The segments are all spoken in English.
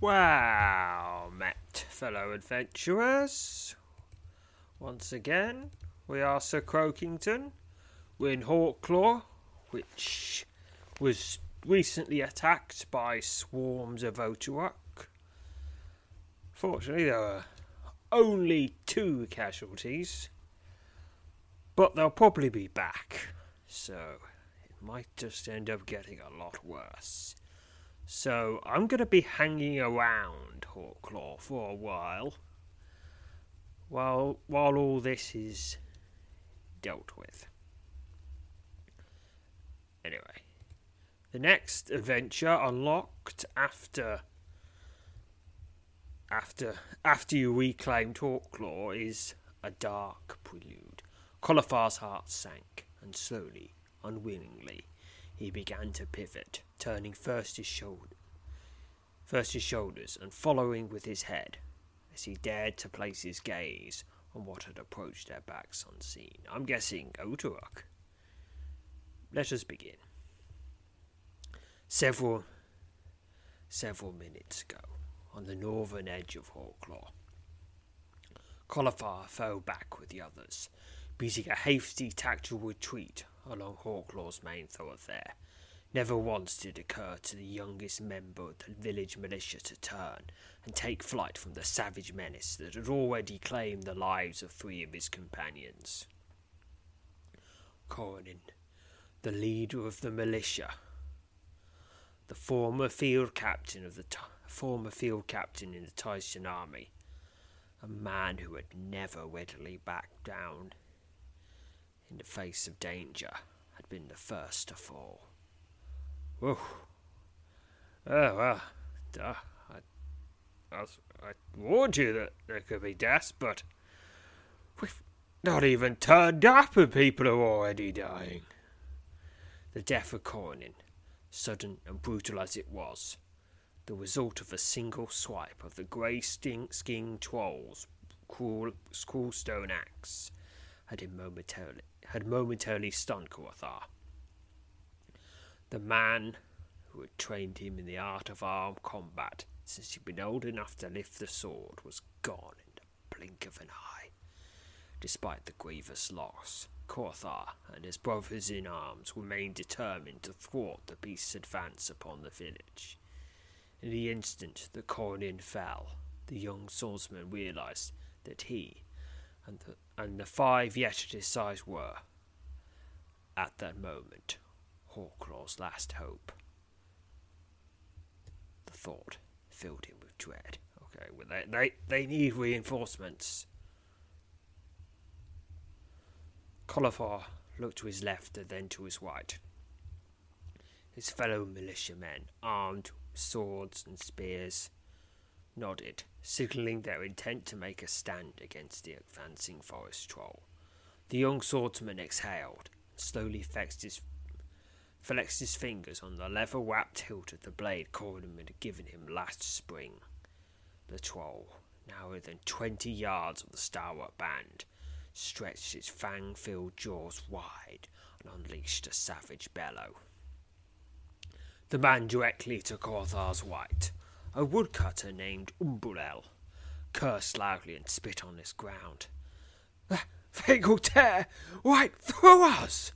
Well met, fellow adventurers. Once again, we are Sir Croakington. We're in Hawklaw, which was recently attacked by swarms of Oakaruk. Fortunately, there were only two casualties, but they'll probably be back, so it might just end up getting a lot worse. So I'm going to be hanging around Hawklaw for a while, while while all this is dealt with. Anyway, the next adventure unlocked after after after you reclaimed Hawklaw is a dark prelude. Colifar's heart sank, and slowly, unwillingly, he began to pivot, turning first his shoulder, first his shoulders, and following with his head, as he dared to place his gaze on what had approached their backs unseen. I'm guessing Oakaruk. Let us begin. Several, several minutes ago, on the northern edge of Hawklaw, Colifar fell back with the others, beating a hasty tactical retreat along Hawklaw's main thoroughfare. Never once did it occur to the youngest member of the village militia to turn and take flight from the savage menace that had already claimed the lives of three of his companions. Coronin, the leader of the militia, the former field captain of the t- former field captain in the Taishan army, a man who had never readily backed down in the face of danger, had been the first to fall. Whew. Oh, well, duh. I, I, I warned you that there could be deaths, but we've not even turned up and people are already dying. The death of Coronin, sudden and brutal as it was, the result of a single swipe of the grey skinned troll's cruel stone axe, had him momentarily had momentarily stunned Kothar. The man who had trained him in the art of armed combat since he'd been old enough to lift the sword was gone in the blink of an eye. Despite the grievous loss, Kothar and his brothers in arms remained determined to thwart the beast's advance upon the village. In the instant that Coronin fell, the young swordsman realized that he and the, and the five yet at his side were, at that moment, Hawklaw's last hope. The thought filled him with dread. Okay, well, they, they, they need reinforcements. Colifar looked to his left and then to his right. His fellow militiamen, armed with swords and spears, nodded, signalling their intent to make a stand against the advancing forest troll. The young swordsman exhaled and slowly flexed his, flexed his fingers on the leather wrapped hilt of the blade Corbin had given him last spring. The troll, now within twenty yards of the stalwart band, stretched its fang filled jaws wide and unleashed a savage bellow. The man directly to Corthar's right, a woodcutter named Umbulel cursed loudly and spit on this ground. They will tear right through us!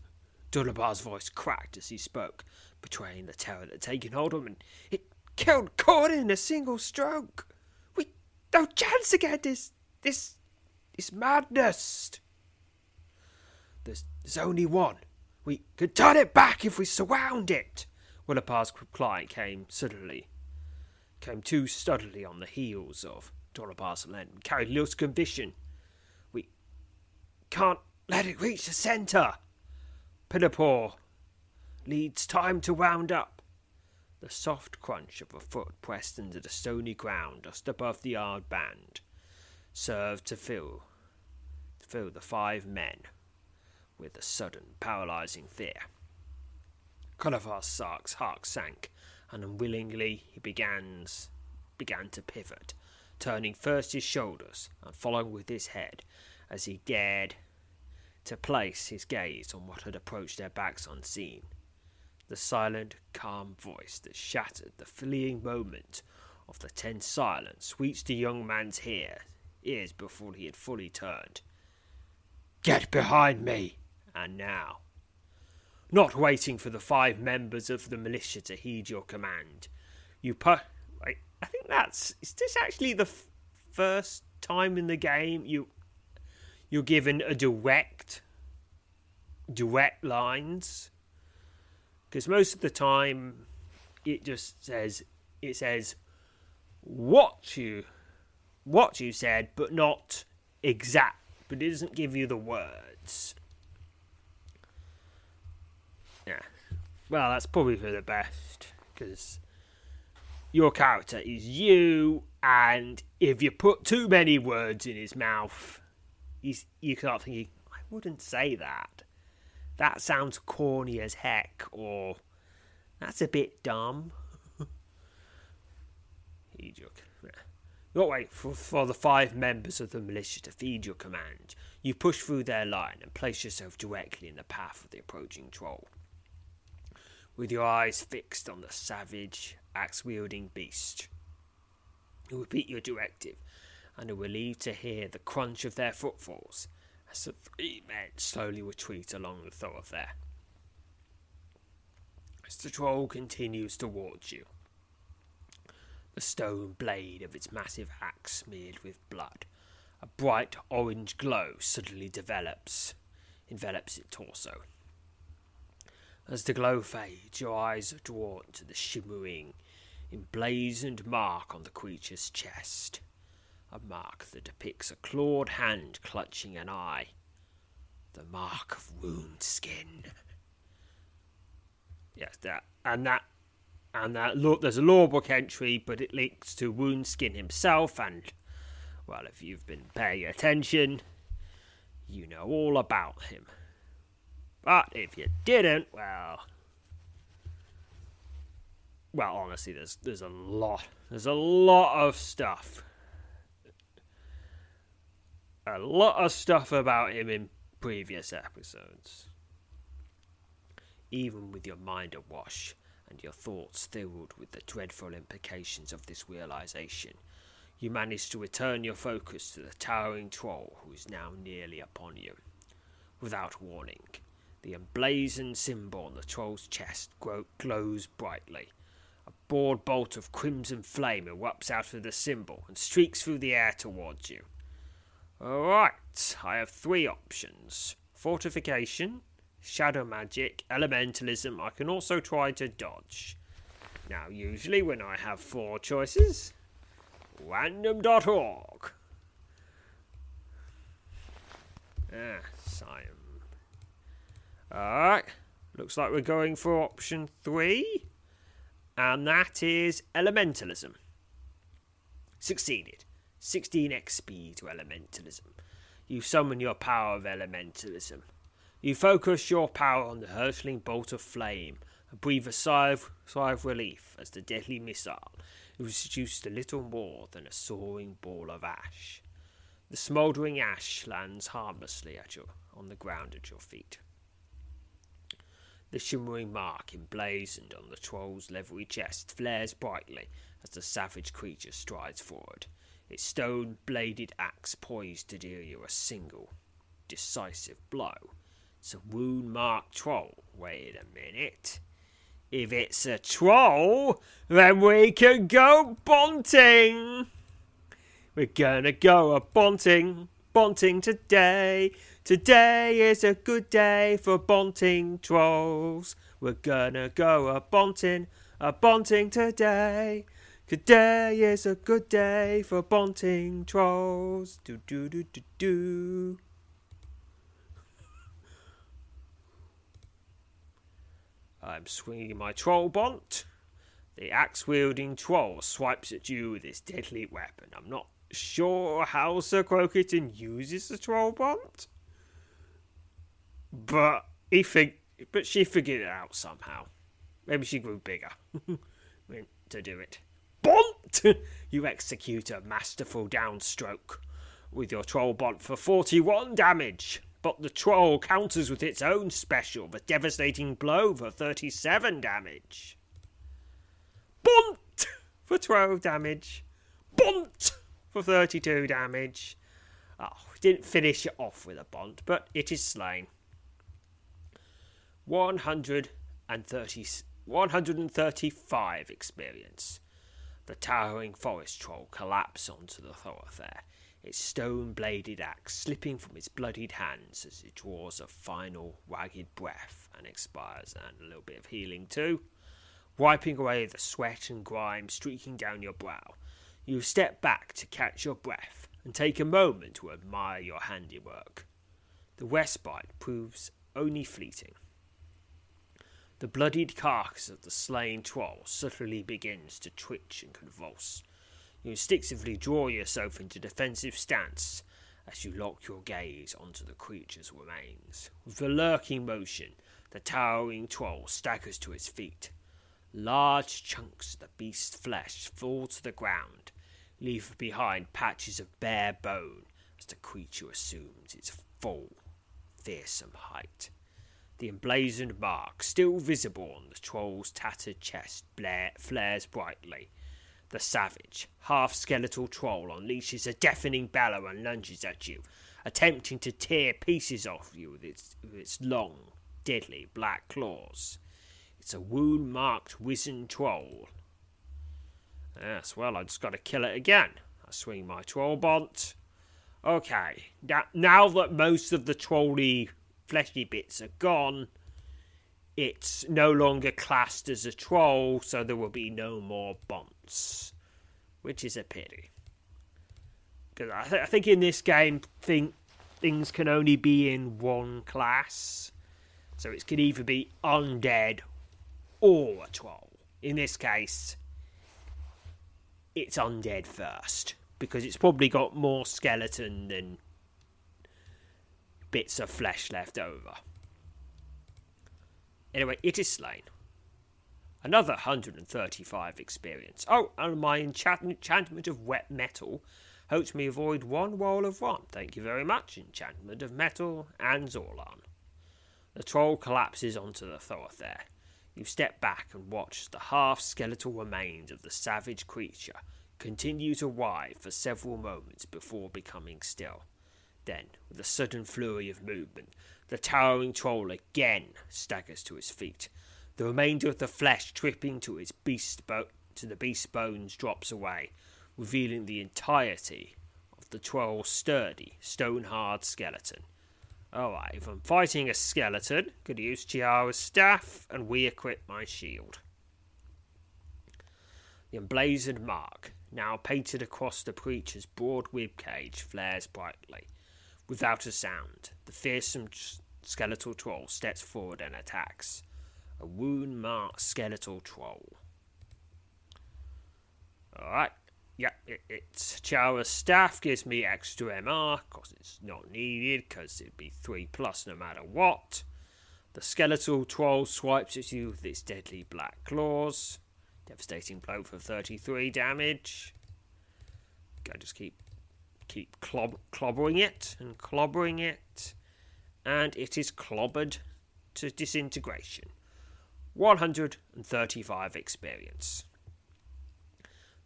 Dulabar's voice cracked as he spoke, betraying the terror that had taken hold of him. It killed Corn in a single stroke. We no chance against this this this madness. There's, there's only one. We could turn it back if we surround it. Willapar's reply came suddenly, came too suddenly on the heels of Dolapar's and carried little conviction. We can't let it reach the centre. Pinapore leads time to wound up. The soft crunch of a foot pressed into the stony ground just above the yard band served to fill to fill the five men with a sudden paralyzing fear. Conifer's Sark's heart sank, and unwillingly he begins, began to pivot, turning first his shoulders and following with his head as he dared to place his gaze on what had approached their backs unseen. The silent, calm voice that shattered the fleeing moment of the tense silence reached the young man's ear, ears before he had fully turned. Get behind me! And now, not waiting for the five members of the militia to heed your command, you put. I, I think that's. Is this actually the f- first time in the game you you're given a direct direct lines because most of the time it just says it says what you what you said but not exact but it doesn't give you the words yeah well that's probably for the best because your character is you and if you put too many words in his mouth he's, you start thinking i wouldn't say that that sounds corny as heck, or that's a bit dumb. he joke. Not wait for, for the five members of the militia to feed your command. You push through their line and place yourself directly in the path of the approaching troll. With your eyes fixed on the savage, axe wielding beast. You repeat your directive and are relieved to hear the crunch of their footfalls as the three men slowly retreat along the thoroughfare. As the troll continues towards you, the stone blade of its massive axe smeared with blood, a bright orange glow suddenly develops, envelops its torso. As the glow fades, your eyes are drawn to the shimmering, emblazoned mark on the creature's chest a mark that depicts a clawed hand clutching an eye. The mark of Runeskin. Yes, that and that and that look there's a law book entry, but it links to Runeskin himself and well if you've been paying attention, you know all about him. But if you didn't, well well honestly there's there's a lot there's a lot of stuff a lot of stuff about him in previous episodes. Even with your mind awash and your thoughts filled with the dreadful implications of this realization, you manage to return your focus to the towering troll who is now nearly upon you. Without warning, the emblazoned symbol on the troll's chest glows brightly. A broad bolt of crimson flame erupts out of the symbol and streaks through the air towards you. Alright, I have three options fortification, shadow magic, elementalism. I can also try to dodge. Now, usually when I have four choices, random.org. Ah, Siam. Alright, looks like we're going for option three, and that is elementalism. Succeeded. 16 XP to elementalism. You summon your power of elementalism. You focus your power on the hurtling bolt of flame and breathe a sigh of, sigh of relief as the deadly missile is reduced to little more than a soaring ball of ash. The smouldering ash lands harmlessly at your, on the ground at your feet. The shimmering mark emblazoned on the troll's leathery chest flares brightly as the savage creature strides forward its stone bladed axe poised to deal you a single, decisive blow. It's a wound marked troll. Wait a minute. If it's a troll, then we can go bonting. We're gonna go a bonting, bonting today. Today is a good day for bonting trolls. We're gonna go a bonting, a bonting today. Today is a good day for bonting trolls. Do do do do do. I'm swinging my troll bont. The axe wielding troll swipes at you with his deadly weapon. I'm not sure how Sir Croakington uses the troll bont, but he think, but she figured it out somehow. Maybe she grew bigger to do it. Bont! you execute a masterful downstroke with your troll bont for 41 damage but the troll counters with its own special, the devastating blow for 37 damage. Bunt for 12 damage. Bunt for 32 damage. Oh, didn't finish it off with a bunt, but it is slain. 130, 135 experience. The towering forest troll collapsed onto the thoroughfare its stone bladed axe slipping from its bloodied hands as it draws a final ragged breath and expires, and a little bit of healing too. Wiping away the sweat and grime streaking down your brow, you step back to catch your breath and take a moment to admire your handiwork. The respite proves only fleeting. The bloodied carcass of the slain troll subtly begins to twitch and convulse you instinctively draw yourself into defensive stance as you lock your gaze onto the creature's remains. With a lurking motion, the towering troll staggers to its feet. Large chunks of the beast's flesh fall to the ground, leaving behind patches of bare bone as the creature assumes its full, fearsome height. The emblazoned mark, still visible on the troll's tattered chest, flares brightly the savage, half skeletal troll unleashes a deafening bellow and lunges at you, attempting to tear pieces off you with its, with its long, deadly black claws. It's a wound marked wizened troll. Yes, well, I just got to kill it again. I swing my troll bont. Okay, now, now that most of the trolly fleshy bits are gone, it's no longer classed as a troll, so there will be no more bonts, which is a pity. Because I, th- I, think in this game, think things can only be in one class, so it can either be undead or a troll. In this case, it's undead first because it's probably got more skeleton than bits of flesh left over. Anyway, it is slain. Another 135 experience. Oh, and my enchantment of wet metal helps me avoid one wall of one. Thank you very much, enchantment of metal and Zorlan. The troll collapses onto the thoroughfare. You step back and watch the half skeletal remains of the savage creature continue to writhe for several moments before becoming still. Then, with a sudden flurry of movement, the towering troll again staggers to his feet. The remainder of the flesh dripping to his beast bo- to the beast's bones drops away, revealing the entirety of the troll's sturdy, stone-hard skeleton. Alright, if I'm fighting a skeleton, could use Chiara's staff and re-equip my shield. The emblazoned mark, now painted across the preacher's broad rib cage, flares brightly. Without a sound, the fearsome skeletal troll steps forward and attacks. A wound marked skeletal troll. Alright, yep, it, it's Chiara's staff gives me extra MR, because it's not needed, because it'd be 3 plus no matter what. The skeletal troll swipes at you with its deadly black claws. Devastating blow for 33 damage. I just keep keep clob- clobbering it and clobbering it, and it is clobbered to disintegration. 135 experience.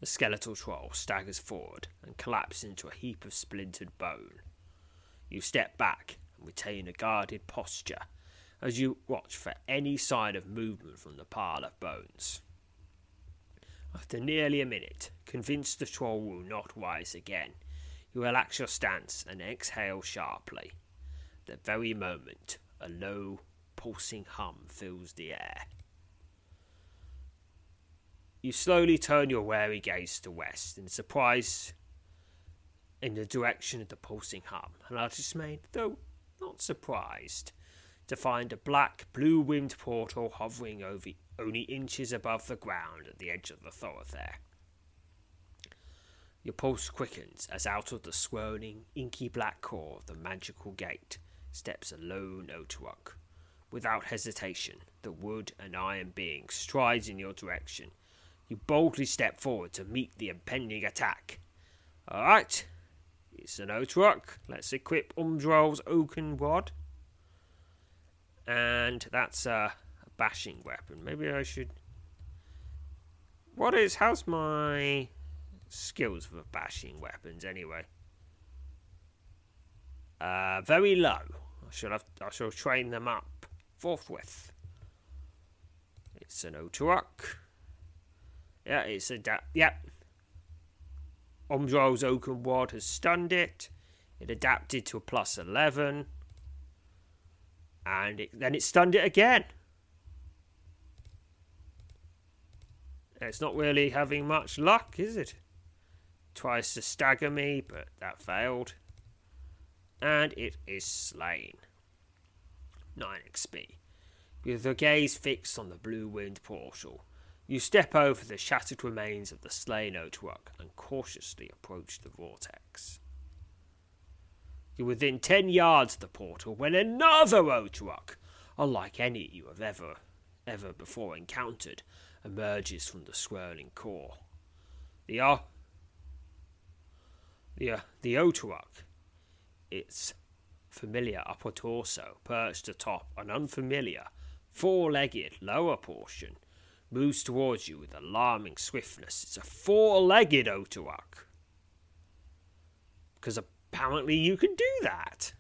The skeletal troll staggers forward and collapses into a heap of splintered bone. You step back and retain a guarded posture as you watch for any sign of movement from the pile of bones. After nearly a minute, convinced the troll will not rise again, relax your stance and exhale sharply. The very moment, a low, pulsing hum fills the air. You slowly turn your wary gaze to west in surprise in the direction of the pulsing hum, and are dismayed, though not surprised, to find a black, blue winged portal hovering over only inches above the ground at the edge of the thoroughfare. Your pulse quickens as out of the swirling, inky black core of the magical gate steps a lone Oakaruk. Without hesitation, the wood and iron being strides in your direction. You boldly step forward to meet the impending attack. All right, it's an Oakaruk. Let's equip Umdrol's oaken rod. And that's a bashing weapon. Maybe I should. What is. How's my skills for bashing weapons anyway? Uh, very low. I shall have. I shall train them up forthwith. It's an Oakaruk. Yeah, it's a. Da- yep. Umdrol's Oaken Ward has stunned it. It adapted to a plus 11. And it, then it stunned it again. It's not really having much luck, is it? Tries to stagger me, but that failed. And it is slain. 9 XP. With your gaze fixed on the blue wind portal, you step over the shattered remains of the slain Oakaruk and cautiously approach the vortex. You're within ten yards of the portal when another Oakaruk, unlike any you have ever, ever before encountered, emerges from the swirling core. The the the Oakaruk, its familiar upper torso perched atop an unfamiliar four-legged lower portion, moves towards you with alarming swiftness. It's a four-legged Oakaruk. Because apparently you can do that.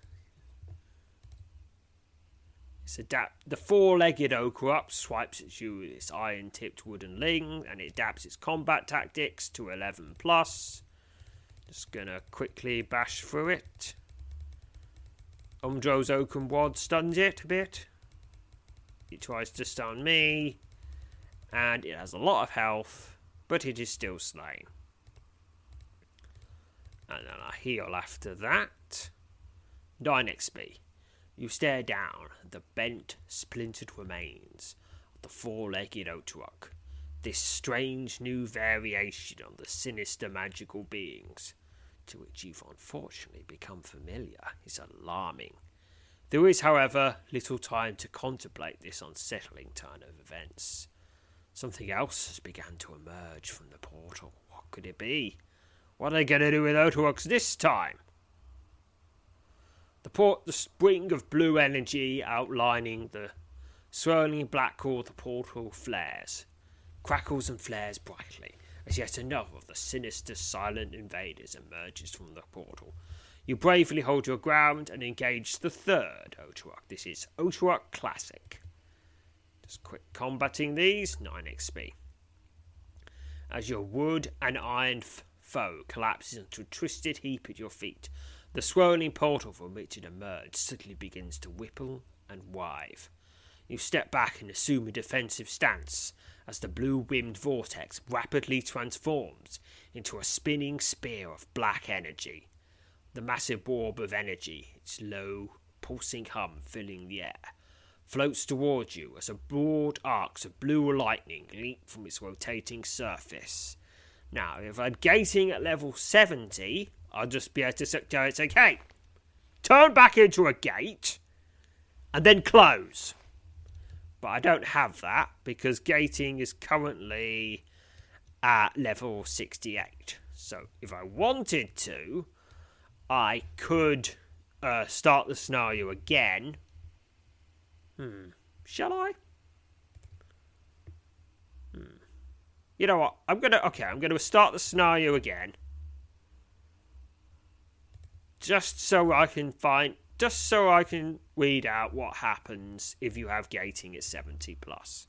It's adapt the four-legged Oakaruk swipes at you with its iron-tipped wooden ling, and it adapts its combat tactics to 11 plus. Just gonna quickly bash through it. Umdrol's Oaken Wad stuns it a bit. It tries to stun me, and it has a lot of health, but it is still slain. And then I heal after that. 9 XP. You stare down at the bent, splintered remains of the four legged Oakaruk, this strange new variation on the sinister magical beings to which you've unfortunately become familiar is alarming. There is, however, little time to contemplate this unsettling turn of events. Something else has begun to emerge from the portal. What could it be? What are they going to do with Oakaruks this time? The port, the spring of blue energy outlining the swirling black core of the portal flares, crackles and flares brightly as yet another of the sinister silent invaders emerges from the portal. You bravely hold your ground and engage the third Oakaruk. This is Oakaruk Classic. Just quick combating these, 9 XP. As your wood and iron f- foe collapses into a twisted heap at your feet, the swirling portal from which it emerged suddenly begins to ripple and wive. You step back and assume a defensive stance as the blue winged vortex rapidly transforms into a spinning spear of black energy. The massive orb of energy, its low, pulsing hum filling the air, floats towards you as a broad arcs of blue lightning leap from its rotating surface. Now, if I'm gating at level 70, I'll just be able to say, okay. Turn back into a gate and then close. But I don't have that because gating is currently at level 68. So if I wanted to, I could uh, start the scenario again. Hmm. Shall I? Hmm. You know what? I'm gonna. Okay, I'm gonna start the scenario again. Just so I can find just so I can read out what happens if you have gating at 70 plus.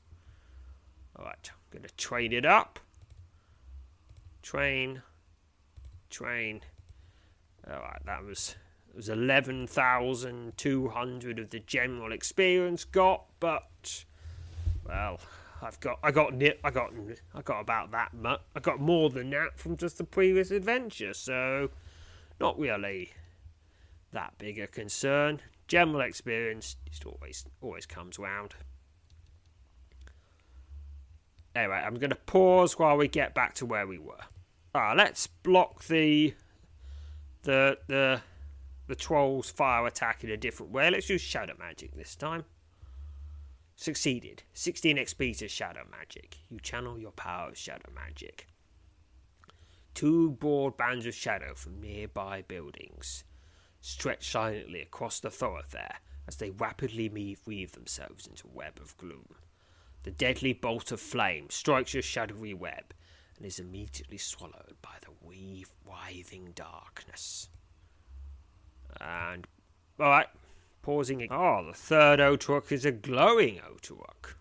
Alright, I'm going to train it up. Train, train. Alright, that was it was 11,200 of the general experience got, but well, I've got I got I got I got about that much. I got more than that from just the previous adventure, so not really that big a concern. General experience just always always comes round. Anyway, I'm going to pause while we get back to where we were. Ah, let's block the the the the troll's fire attack in a different way. Let's use shadow magic this time. Succeeded. 16 XP to shadow magic. You channel your power of shadow magic. Two broad bands of shadow from nearby buildings stretch silently across the thoroughfare as they rapidly weave themselves into a web of gloom. The deadly bolt of flame strikes your shadowy web and is immediately swallowed by the weave writhing darkness. And alright, pausing. Oh, the third Oakaruk is a glowing Oakaruk.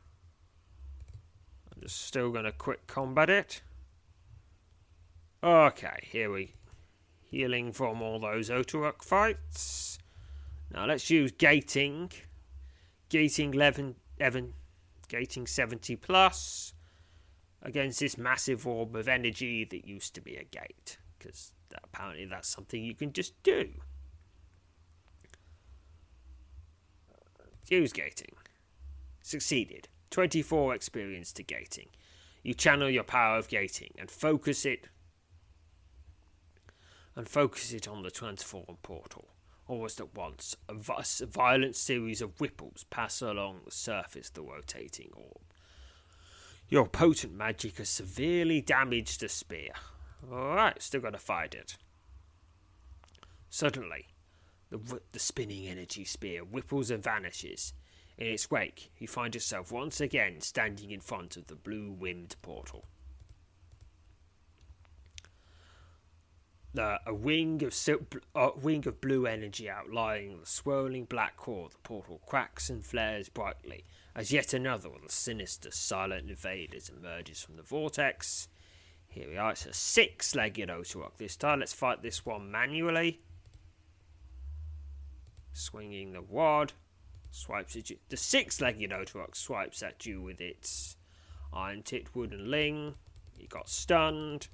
I'm just still gonna quick combat it. Okay, here we healing from all those Oakaruk fights. Now let's use gating. Gating 11, 11 gating 70 plus against this massive orb of energy that used to be a gate. Because apparently that's something you can just do. Use gating. Succeeded. 24 experience to gating. You channel your power of gating and focus it and focus it on the transform portal. Almost at once, a, a violent series of ripples pass along the surface of the rotating orb. Your potent magic has severely damaged the spear. Alright, still gotta fight it. Suddenly, the, the spinning energy spear ripples and vanishes. In its wake, you find yourself once again standing in front of the blue winged portal. Uh, a wing of uh, wing of blue energy outlining the swirling black core the portal cracks and flares brightly as yet another of the sinister silent invaders emerges from the vortex. Here we are, it's a six-legged Oakaruk this time. Let's fight this one manually. Swinging the wad, swipes at you. The six-legged Otorook swipes at you with its iron-tipped wooden ling. He got stunned.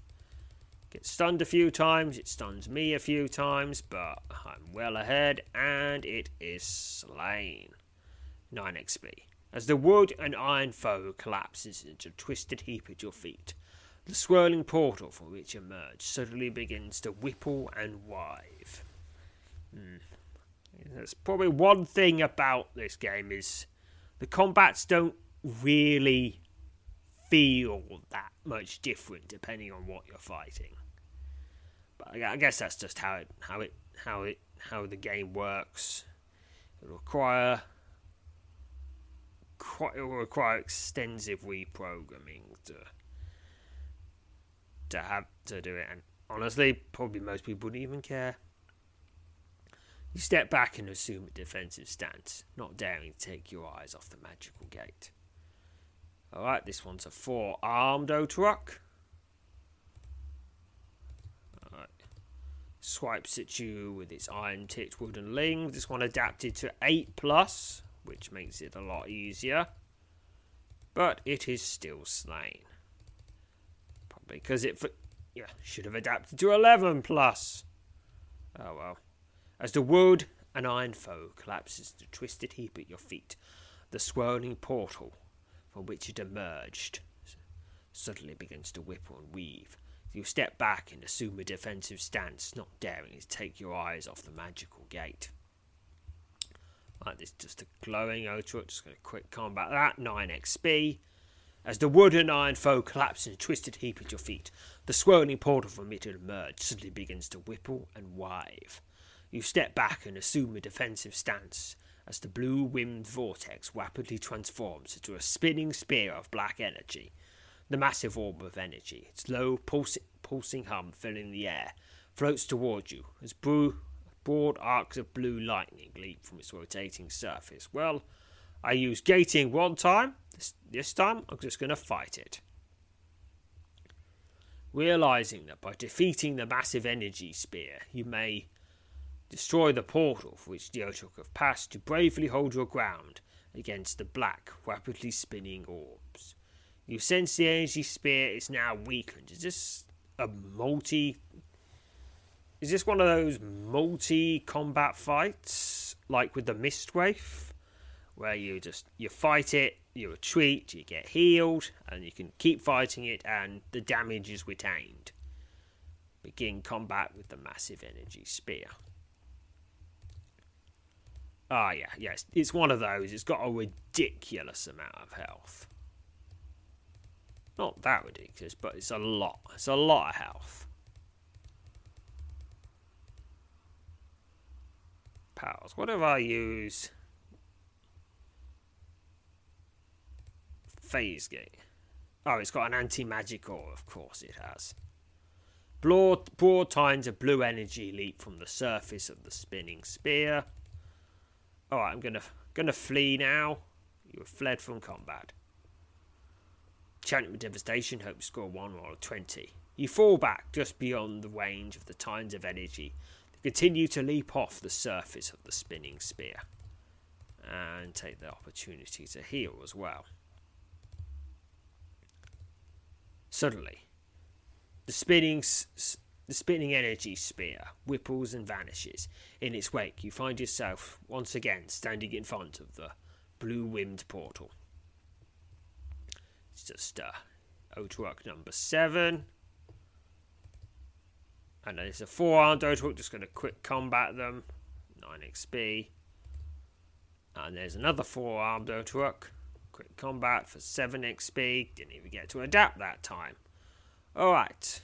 Get stunned a few times, it stuns me a few times, but I'm well ahead, and it is slain. 9 XP. As the wood and iron foe collapses into a twisted heap at your feet, the swirling portal from which emerged suddenly begins to whipple and wive. Hmm. That's probably one thing about this game is the combats don't really feel that much different depending on what you're fighting. But I guess that's just how it how it how it how the game works. It will require quite it will require extensive reprogramming to to have to do it and honestly probably most people wouldn't even care. You step back and assume a defensive stance, not daring to take your eyes off the magical gate. Alright, this one's a four armed Oakaruk. Swipes at you with its iron tipped wooden ling. This one adapted to 8 plus, which makes it a lot easier. But it is still slain. Probably because it yeah, should have adapted to 11 plus. Oh well. As the wood and iron foe collapses to twisted heap at your feet, the swirling portal from which it emerged suddenly begins to whip and weave you step back and assume a defensive stance, not daring to take your eyes off the magical gate. Right, this just a glowing Oakaruk, just going to quick combat that. 9 XP. As the wood and iron foe collapse in a twisted heap at your feet, the swirling portal from it emerged suddenly begins to whipple and writhe. You step back and assume a defensive stance as the blue winged vortex rapidly transforms into a spinning spear of black energy the massive orb of energy, its low pulsing, pulsing hum filling the air, floats towards you as blue, broad arcs of blue lightning leap from its rotating surface. Well, I used gating one time. This, this time, I'm just going to fight it. Realizing that by defeating the massive energy spear, you may destroy the portal for which the Oakaruk have passed, to bravely hold your ground against the black, rapidly spinning orbs. You sense the energy spear is now weakened. Is this a multi. Is this one of those multi combat fights, like with the Mistwraith, where you just you fight it, you retreat, you get healed, and you can keep fighting it, and the damage is retained. Begin combat with the massive energy spear. Ah, yeah, yes, it's one of those. It's got a ridiculous amount of health. Not that ridiculous, but it's a lot. It's a lot of health. Powers. What if I use Phase Gate? Oh, it's got an anti-magic of course it has. Broad, broad tines of blue energy leap from the surface of the spinning spear. Alright, I'm gonna gonna flee now. You have fled from combat. Enchantment with Devastation, hope score 1 or 20. You fall back just beyond the range of the tines of energy that continue to leap off the surface of the spinning spear. And take the opportunity to heal as well. Suddenly, the spinning the spinning energy spear ripples and vanishes. In its wake, you find yourself once again standing in front of the blue rimmed portal. It's just uh, Oakaruk number seven. And it's a four armed Oakaruk, just going to quick combat them. 9 XP. And there's another four armed Oakaruk. Quick combat for 7 XP. Didn't even get to adapt that time. Alright.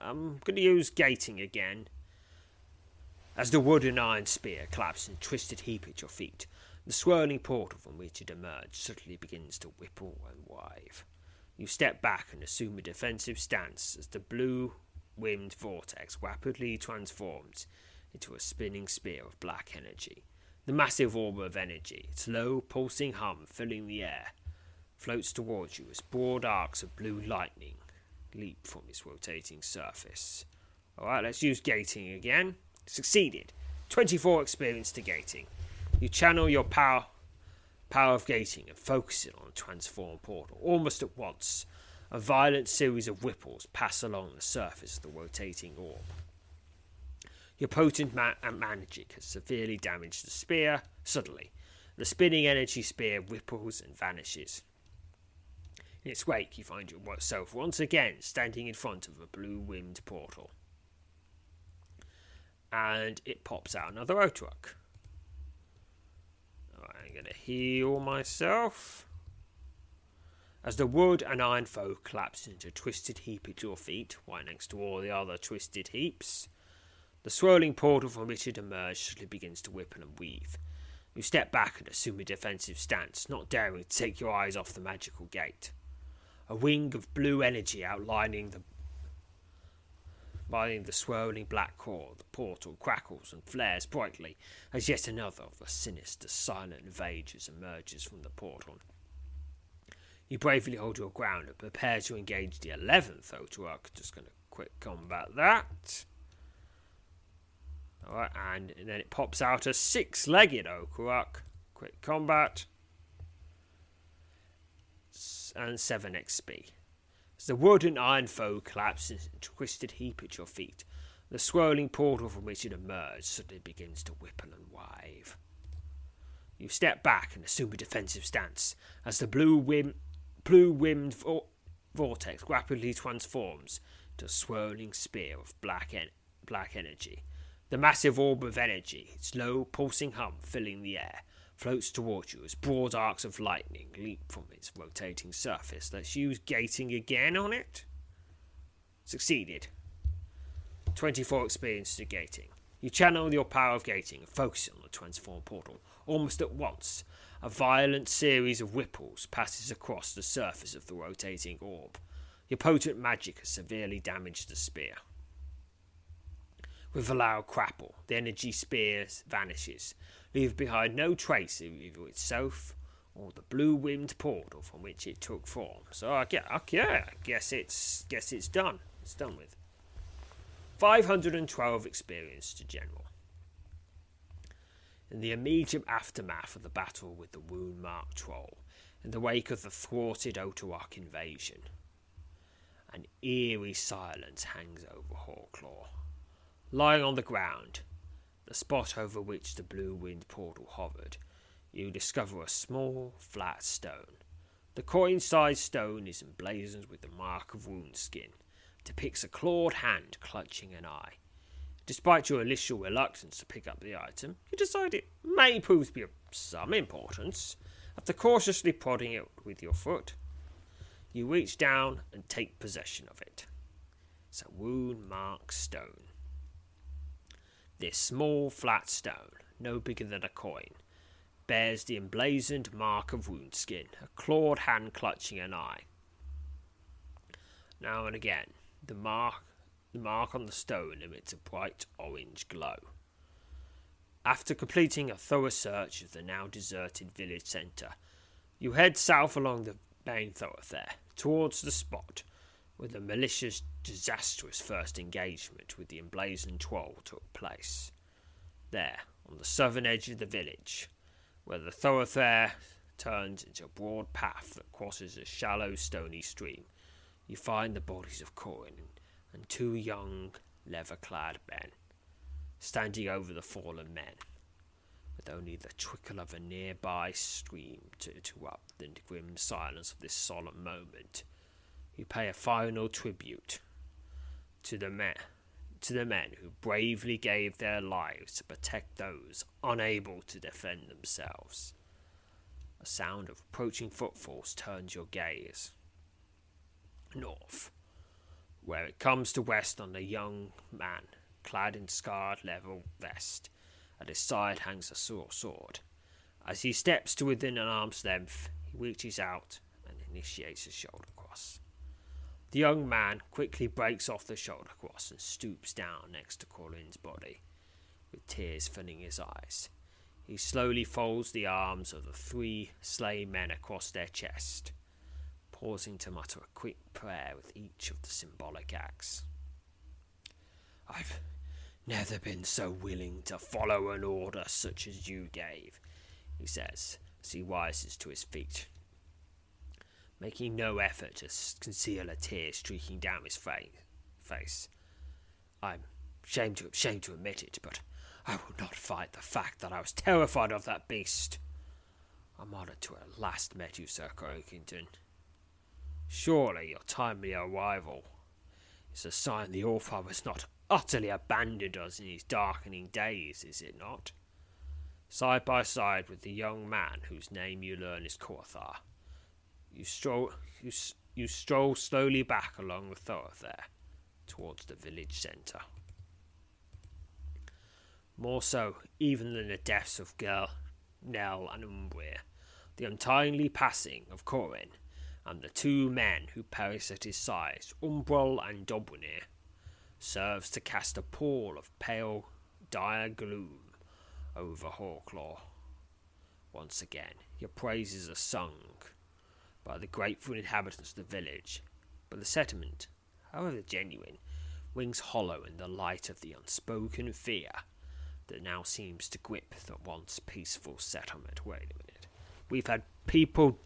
I'm going to use gating again. As the wooden iron spear collapses in twisted heap at your feet, the swirling portal from which it emerged suddenly begins to ripple and wave. You step back and assume a defensive stance as the blue rimmed vortex rapidly transforms into a spinning spear of black energy. The massive orb of energy, its low, pulsing hum filling the air, floats towards you as broad arcs of blue lightning leap from its rotating surface. Alright, let's use gating again. Succeeded. 24 experience to gating. You channel your power power of gating and focus it on the transform portal. Almost at once, a violent series of ripples pass along the surface of the rotating orb. Your potent ma- magic has severely damaged the spear. Suddenly, the spinning energy spear ripples and vanishes. In its wake, you find yourself once again standing in front of a blue rimmed portal. And it pops out another Oakaruk. I'm going to heal myself. As the wood and iron foe collapse into a twisted heap at your feet, right next to all the other twisted heaps, the swirling portal from which it emerged suddenly begins to whip and weave. You step back and assume a defensive stance, not daring to take your eyes off the magical gate. A wing of blue energy outlining the Lining the swirling black core, the portal crackles and flares brightly as yet another of the sinister, silent invaders emerges from the portal. You bravely hold your ground and prepare to engage the eleventh Oakaruk. Just going to quick combat that. Alright, and, then it pops out a six legged Oakaruk. Quick combat. And 7 XP. As the wood and iron foe collapses in a twisted heap at your feet, the swirling portal from which it emerged suddenly begins to ripple and wave. You step back and assume a defensive stance as the blue whim, blue vo- vortex rapidly transforms to a swirling spear of black, en- black energy. The massive orb of energy, its low pulsing hum filling the air, floats towards you as broad arcs of lightning leap from its rotating surface. Let's use gating again on it. Succeeded. 24 experience to gating. You channel your power of gating and focus on the transform portal. Almost at once, a violent series of ripples passes across the surface of the rotating orb. Your potent magic has severely damaged the spear. With a loud crackle, the energy spear vanishes, leaving behind no trace of either itself or the blue-winged portal from which it took form. So I get, yeah, I guess it's guess it's done. It's done with. 512 experience to general. In the immediate aftermath of the battle with the wound marked troll, in the wake of the thwarted Oakaruk invasion, an eerie silence hangs over Hawklaw. Lying on the ground, the spot over which the blue wind portal hovered, you discover a small, flat stone. The coin sized stone is emblazoned with the mark of Runeskin, depicts a clawed hand clutching an eye. Despite your initial reluctance to pick up the item, you decide it may prove to be of some importance. After cautiously prodding it with your foot, you reach down and take possession of it. It's a wound marked stone. This small flat stone, no bigger than a coin, bears the emblazoned mark of Runeskin, a clawed hand clutching an eye. Now and again, the mark the mark on the stone emits a bright orange glow. After completing a thorough search of the now deserted village centre, you head south along the main thoroughfare, towards the spot where the militia's disastrous first engagement with the emblazoned troll took place. There, on the southern edge of the village, where the thoroughfare turns into a broad path that crosses a shallow stony stream, you find the bodies of Corin and two young, leather clad men standing over the fallen men, with only the trickle of a nearby stream to interrupt the grim silence of this solemn moment. You pay a final tribute to the men to the men who bravely gave their lives to protect those unable to defend themselves. A sound of approaching footfalls turns your gaze north, where it comes to west on the young man clad in scarred leather vest. At his side hangs a sword. As he steps to within an arm's length, he reaches out and initiates a shoulder cross. The young man quickly breaks off the shoulder cross and stoops down next to Corin's body, with tears filling his eyes. He slowly folds the arms of the three slain men across their chest, pausing to mutter a quick prayer with each of the symbolic acts. I've never been so willing to follow an order such as you gave, he says as he rises to his feet making no effort to conceal a tear streaking down his face. I'm ashamed to, ashamed to admit it, but I will not fight the fact that I was terrified of that beast. I'm honored to have last met you, Sir Croakington. Surely your timely arrival is a sign the Allfather has not utterly abandoned us in these darkening days, is it not? Side by side with the young man whose name you learn is Korthar, you stroll you, you stroll slowly back along the thoroughfare towards the village centre. More so even than the deaths of Gel, Nell, and Umbria, the untimely passing of Corin and the two men who perished at his side, Umbrel and Dobwinir, serves to cast a pall of pale, dire gloom over Hawklaw. Once again, your praises are sung by the grateful inhabitants of the village, but the settlement, however genuine, rings hollow in the light of the unspoken fear that now seems to grip the once peaceful settlement. Wait a minute. We've had people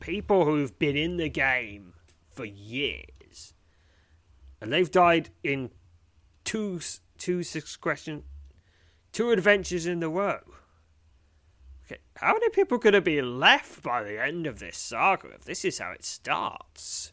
people who've been in the game for years and they've died in two two succession two adventures in the row. How many people are going to be left by the end of this saga if this is how it starts?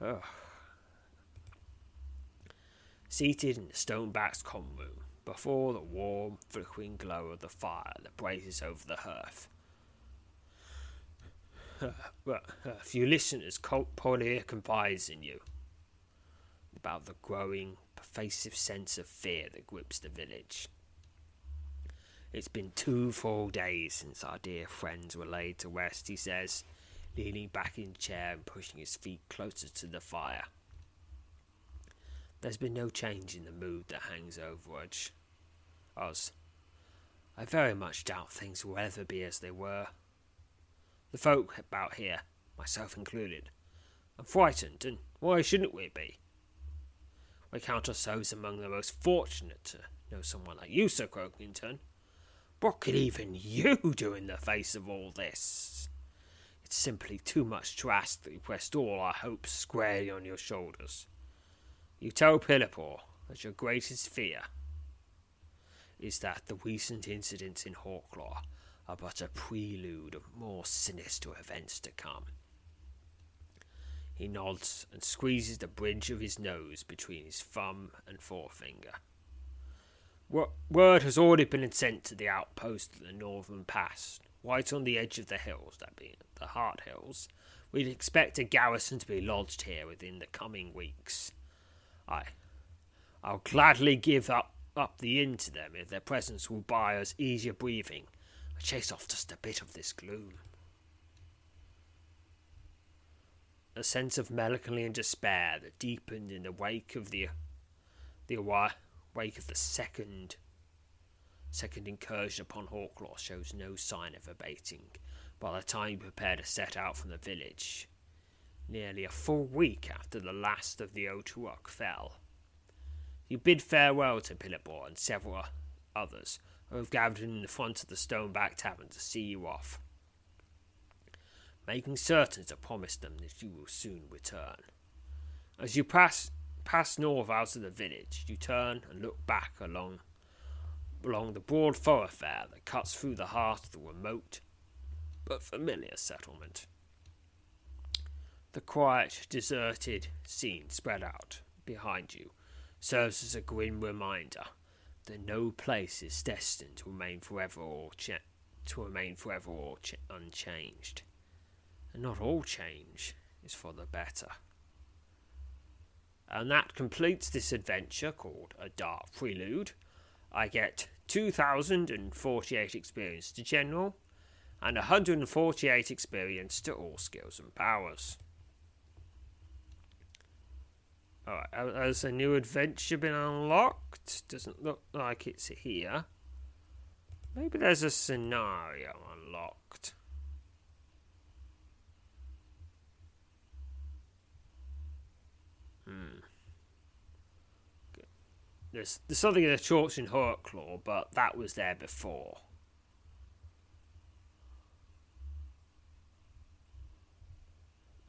Ugh. seated in the Stoneback's common room, before the warm, flickering glow of the fire that blazes over the hearth. Well, a few listeners, Polly confides in you about the growing, pervasive sense of fear that grips the village. It's been two full days since our dear friends were laid to rest, he says, leaning back in the chair and pushing his feet closer to the fire. There's been no change in the mood that hangs over us. Oz. I very much doubt things will ever be as they were. The folk about here, myself included, are frightened, and why shouldn't we be? We count ourselves among the most fortunate to know someone like you, Sir Croakington. What could even you do in the face of all this? It's simply too much to ask that you pressed all our hopes squarely on your shoulders. You tell Philippa that your greatest fear is that the recent incidents in Hawklaw are but a prelude of more sinister events to come. He nods and squeezes the bridge of his nose between his thumb and forefinger. Word has already been sent to the outpost at the northern pass, right on the edge of the hills, that being the Heart Hills. We'd expect a garrison to be lodged here within the coming weeks. I, I'll gladly give up, up the inn to them if their presence will buy us easier breathing and chase off just a bit of this gloom. A sense of melancholy and despair that deepened in the wake of the the wake of the second second incursion upon Hawklaw shows no sign of abating by the time you prepare to set out from the village nearly a full week after the last of the Oakaruk fell. You bid farewell to Philippa and several others who have gathered in the front of the Stoneback Tavern to see you off, making certain to promise them that you will soon return. As you pass pass north out of the village, you turn and look back along along the broad thoroughfare that cuts through the heart of the remote but familiar settlement. The quiet, deserted scene spread out behind you serves as a grim reminder that no place is destined to remain forever or cha- to remain forever or ch- unchanged, and not all change is for the better. And that completes this adventure called A Dark Prelude. I get 2,048 experience to general and 148 experience to all skills and powers. Alright, has a new adventure been unlocked? Doesn't look like it's here. Maybe there's a scenario unlocked. Hmm. There's, there's something in the church in Hawklaw, but that was there before.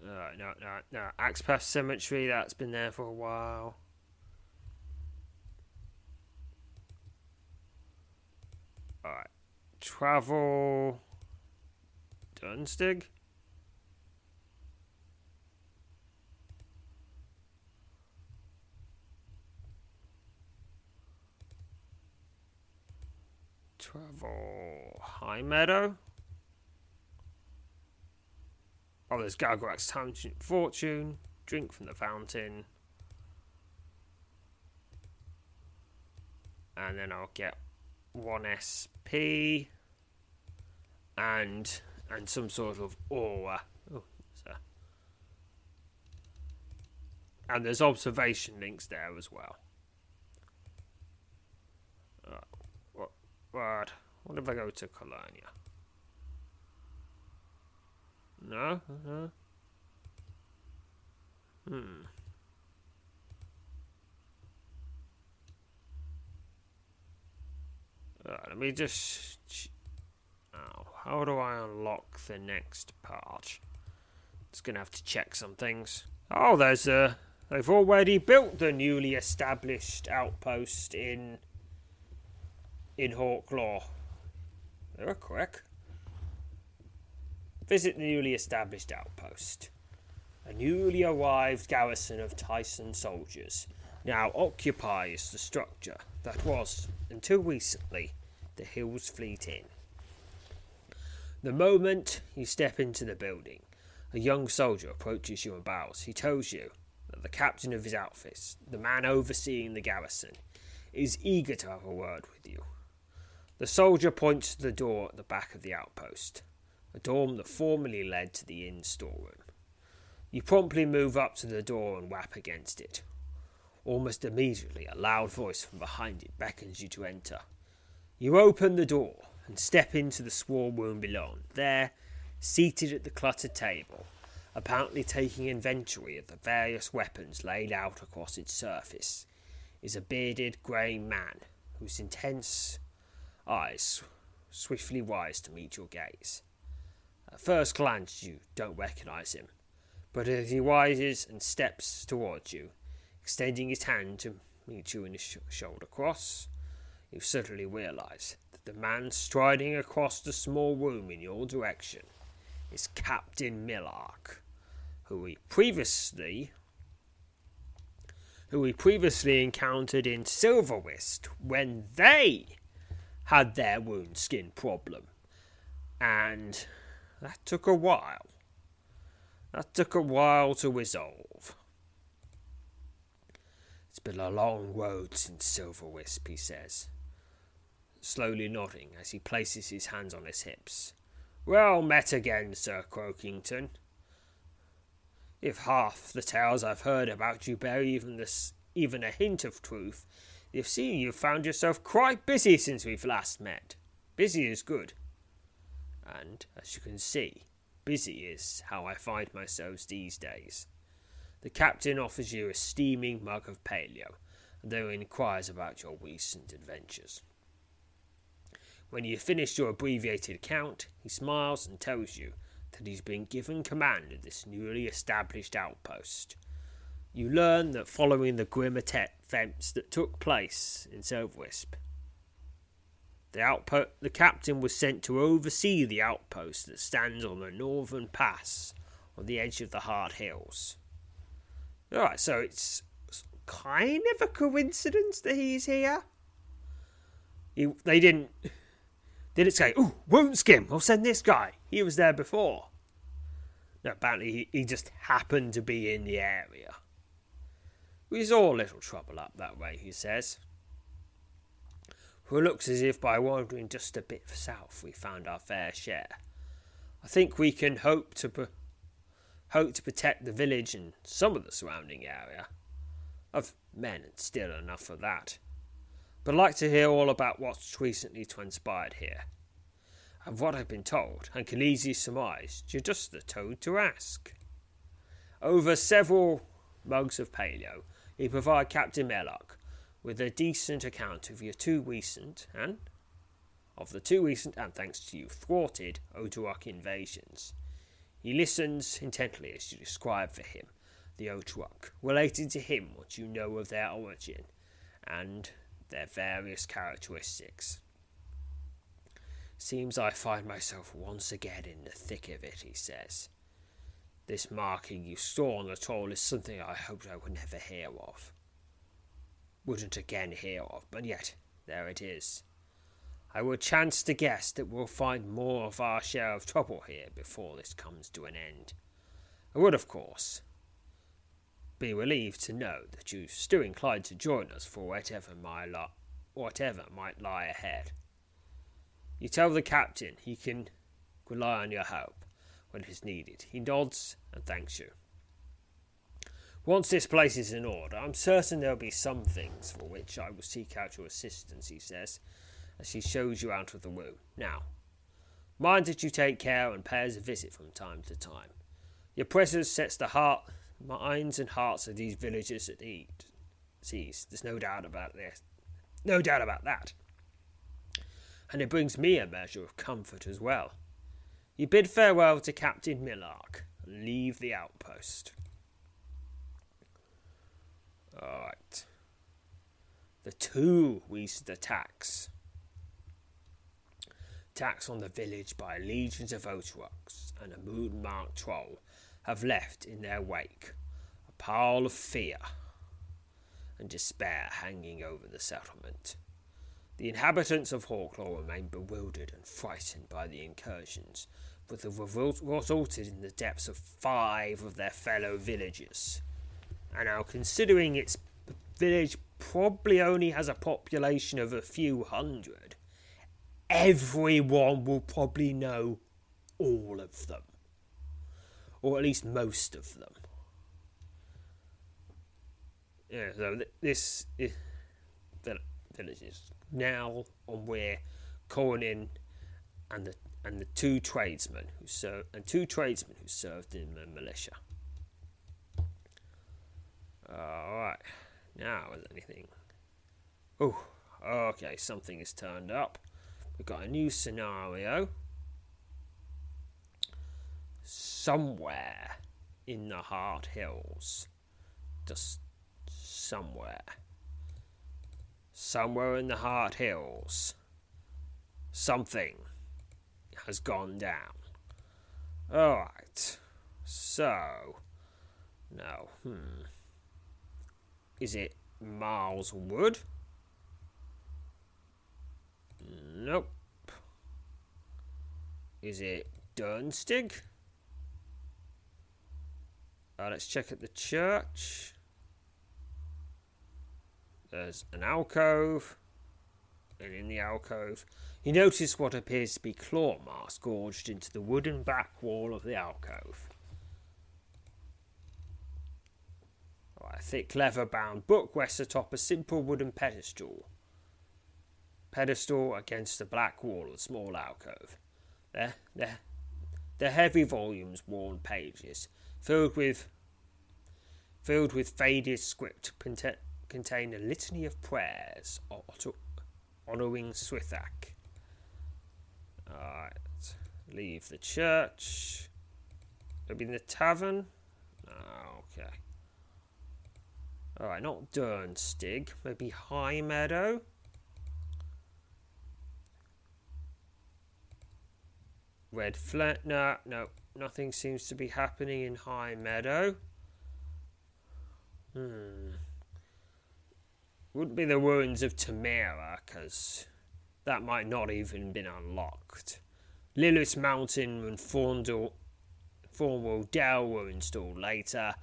Uh, no, no, no. Axpath Cemetery, that's been there for a while. Alright. Travel. Dunstig? Travel. High Meadow? Oh, there's Gargorak's Tangent Fortune. Drink from the fountain. And then I'll get one SP and and some sort of aura. Oh. And there's observation links there as well. What? What? If I go to Colonia? No? Uh-huh. Hmm. Let me just. Oh, how do I unlock the next part? Just gonna have to check some things. Oh, there's a. They've already built the newly established outpost in. In Hawklaw. They were quick. Visit the newly established outpost. A newly arrived garrison of Tyson soldiers now occupies the structure that was, until recently, the Hills Fleet Inn. The moment you step into the building, a young soldier approaches you and bows. He tells you that the captain of his outfit, the man overseeing the garrison, is eager to have a word with you. The soldier points to the door at the back of the outpost, a door that formerly led to the inn storeroom. You promptly move up to the door and whap against it. Almost immediately, a loud voice from behind it beckons you to enter. You open the door and step into the small room below. There, seated at the cluttered table, apparently taking inventory of the various weapons laid out across its surface, is a bearded grey man whose intense eyes swiftly rise to meet your gaze. At first glance, you don't recognize him, but as he rises and steps towards you, extending his hand to meet you in a sh- shoulder cross, you suddenly realize that the man striding across the small room in your direction is Captain Millark, who we previously who we previously encountered in Silverwisp when they had their Runeskin problem. And that took a while. That took a while to resolve. It's been a long road since Silverwisp, he says, slowly nodding as he places his hands on his hips. Well met again, Sir Croakington. If half the tales I've heard about you bear even this, even a hint of truth, you've seen you've found yourself quite busy since we've last met. Busy is good. And, as you can see, busy is how I find myself these days. The captain offers you a steaming mug of paleo, and then inquires about your recent adventures. When you have finished your abbreviated account, he smiles and tells you that he's been given command of this newly established outpost. You learn that following the grim events that took place in Silverwisp, the, outpo- the captain was sent to oversee the outpost that stands on the northern pass on the edge of the Hard Hills. Alright, so it's kind of a coincidence that he's here. He, they didn't did it say, ooh, wound skim, I'll send this guy? He was there before. No, apparently he, he just happened to be in the area. We saw a little trouble up that way, he says. For it looks as if by wandering just a bit south we found our fair share. I think we can hope to hope to protect the village and some of the surrounding area. Of men and still enough for that but I'd like to hear all about what's recently transpired here. And what I've been told, and can easily surmise, you're just the toad to ask. Over several mugs of paleo, you provide Captain Mellock with a decent account of your two recent and of the two recent and thanks to you thwarted Oakaruk invasions. He listens intently as you describe for him the Oakaruk, relating to him what you know of their origin, and their various characteristics. Seems I find myself once again in the thick of it, he says. This marking you saw on the toll is something I hoped I would never hear of. Wouldn't again hear of, but yet there it is. I would chance to guess that we'll find more of our share of trouble here before this comes to an end. I would, of course, be relieved to know that you're still inclined to join us for whatever, my lo- whatever might lie ahead. You tell the captain he can rely on your help when it is needed. He nods and thanks you. Once this place is in order, I'm certain there'll be some things for which I will seek out your assistance, he says, as he shows you out of the room. Now, mind that you take care and pay us a visit from time to time. Your presence sets the heart minds and hearts of these villagers at ease. There's no doubt about this. No doubt about that. And it brings me a measure of comfort as well. You bid farewell to Captain Millark leave the outpost. Alright. The two recent attacks. Attacks on the village by legions of Oakaruks and a moon marked troll have left in their wake a pile of fear and despair hanging over the settlement. The inhabitants of Hawklaw remain bewildered and frightened by the incursions, which have resulted in the deaths of five of their fellow villagers. And now, considering its village probably only has a population of a few hundred, everyone will probably know all of them, or at least most of them. Yeah, so this is village is now on where Conan and the and the two tradesmen who served and two tradesmen who served in the militia. All right, now is anything? Oh, okay, something has turned up. We've got a new scenario. Somewhere in the Hard Hills, just somewhere somewhere in the Hard Hills, something has gone down. Alright, so, now, hmm. Is it Miles Wood? Nope. Is it Dunstig? Uh, let's check at the church. There's an alcove, and in the alcove, you noticed what appears to be claw marks gorged into the wooden back wall of the alcove. A thick leather bound book rests atop a simple wooden pedestal. Pedestal against the black wall of the small alcove. There, there, the heavy volumes, worn pages, filled with filled with faded script, contain a litany of prayers honouring Swithak. Alright, leave the church. Maybe in the tavern? Oh, okay. Alright, not Durnstig. Maybe High Meadow? Red Flat? No, no. Nothing seems to be happening in High Meadow. Hmm. Wouldn't be the ruins of Tamara, because that might not even been unlocked. Lilith Mountain and Thorndale, Thornwell Dell were installed later,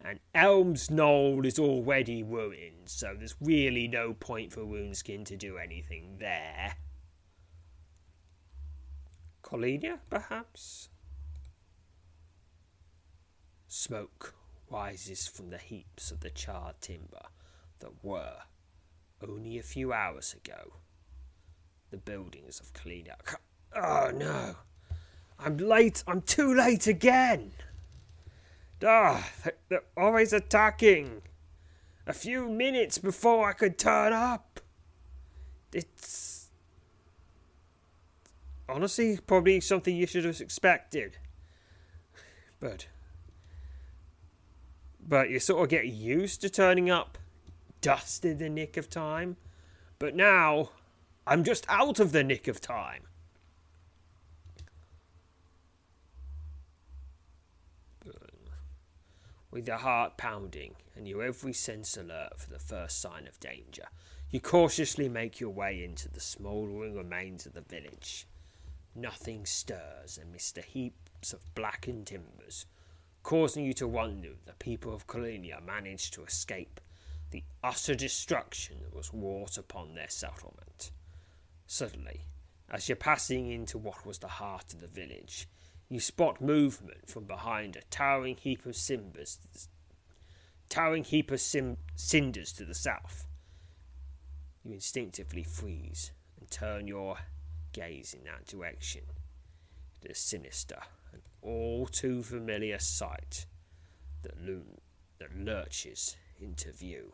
and Elms Knoll is already ruined, so there's really no point for Runeskin to do anything there. Collina, perhaps? Smoke rises from the heaps of the charred timber that were, only a few hours ago, the buildings of Kalina. Oh no! I'm late! I'm too late again! Ah, they're always attacking! A few minutes before I could turn up! It's. Honestly, probably something you should have expected. But. But you sort of get used to turning up just in the nick of time. But now, I'm just out of the nick of time. With your heart pounding and your every sense alert for the first sign of danger, you cautiously make your way into the smouldering remains of the village. Nothing stirs amidst the heaps of blackened timbers, causing you to wonder if the people of Colinia managed to escape the utter destruction that was wrought upon their settlement. Suddenly, as you're passing into what was the heart of the village, you spot movement from behind a towering heap of cimbers, towering heap of sim- cinders to the south. You instinctively freeze and turn your gaze in that direction. Is sinister and all too familiar sight that, loom- that lurches into view.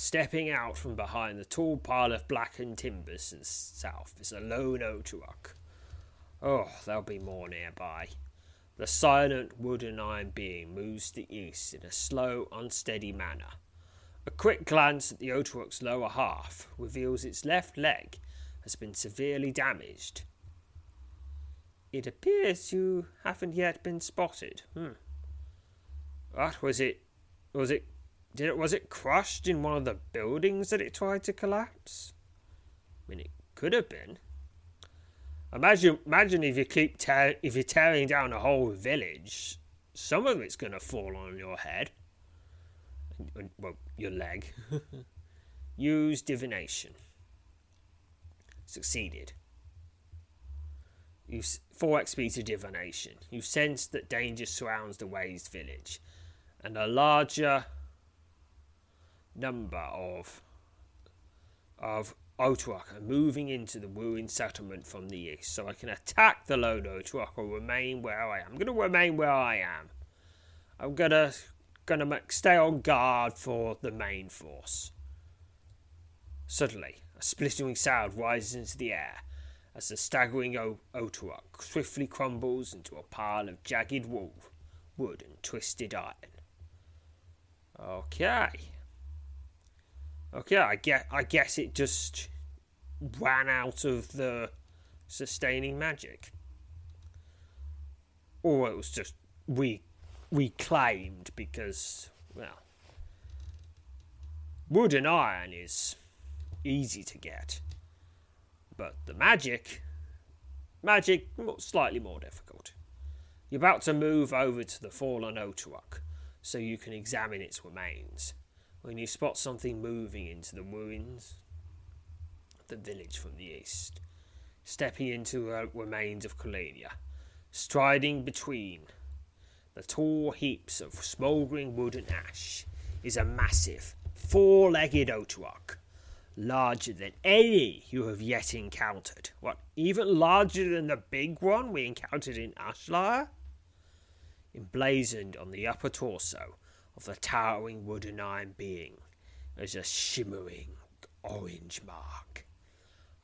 Stepping out from behind the tall pile of blackened timbers south is a lone Oakaruk. Oh, there'll be more nearby. The silent wood and iron being moves to the east in a slow, unsteady manner. A quick glance at the Oakaruk's lower half reveals its left leg has been severely damaged it appears you haven't yet been spotted. Hmm. What was it? Was it? Did it? Was it crushed in one of the buildings that it tried to collapse? I mean, it could have been. Imagine, imagine if you keep tear, if you're tearing down a whole village, some of it's going to fall on your head. Well, your leg. Use divination. Succeeded. You 4 XP to divination. You sense that danger surrounds the Waste village, and a larger number of of are moving into the ruined settlement from the east, so I can attack the lone Oakaruk or remain where I am. I'm going to remain where I am. I'm gonna gonna stay on guard for the main force. Suddenly, a splintering sound rises into the air as the staggering o- Oakaruk swiftly crumbles into a pile of jagged wool, wood and twisted iron. Okay. Okay, I get. I guess it just ran out of the sustaining magic, or it was just re reclaimed because well, wood and iron is easy to get, but the magic, magic, slightly more difficult. You're about to move over to the fallen Oakaruk so you can examine its remains when you spot something moving into the ruins the village from the east, stepping into the remains of Colania, striding between the tall heaps of smouldering wood and ash, is a massive, four legged Otorock, larger than any you have yet encountered. What, even larger than the big one we encountered in Ashlar? Emblazoned on the upper torso of the towering wooden iron being is a shimmering orange mark.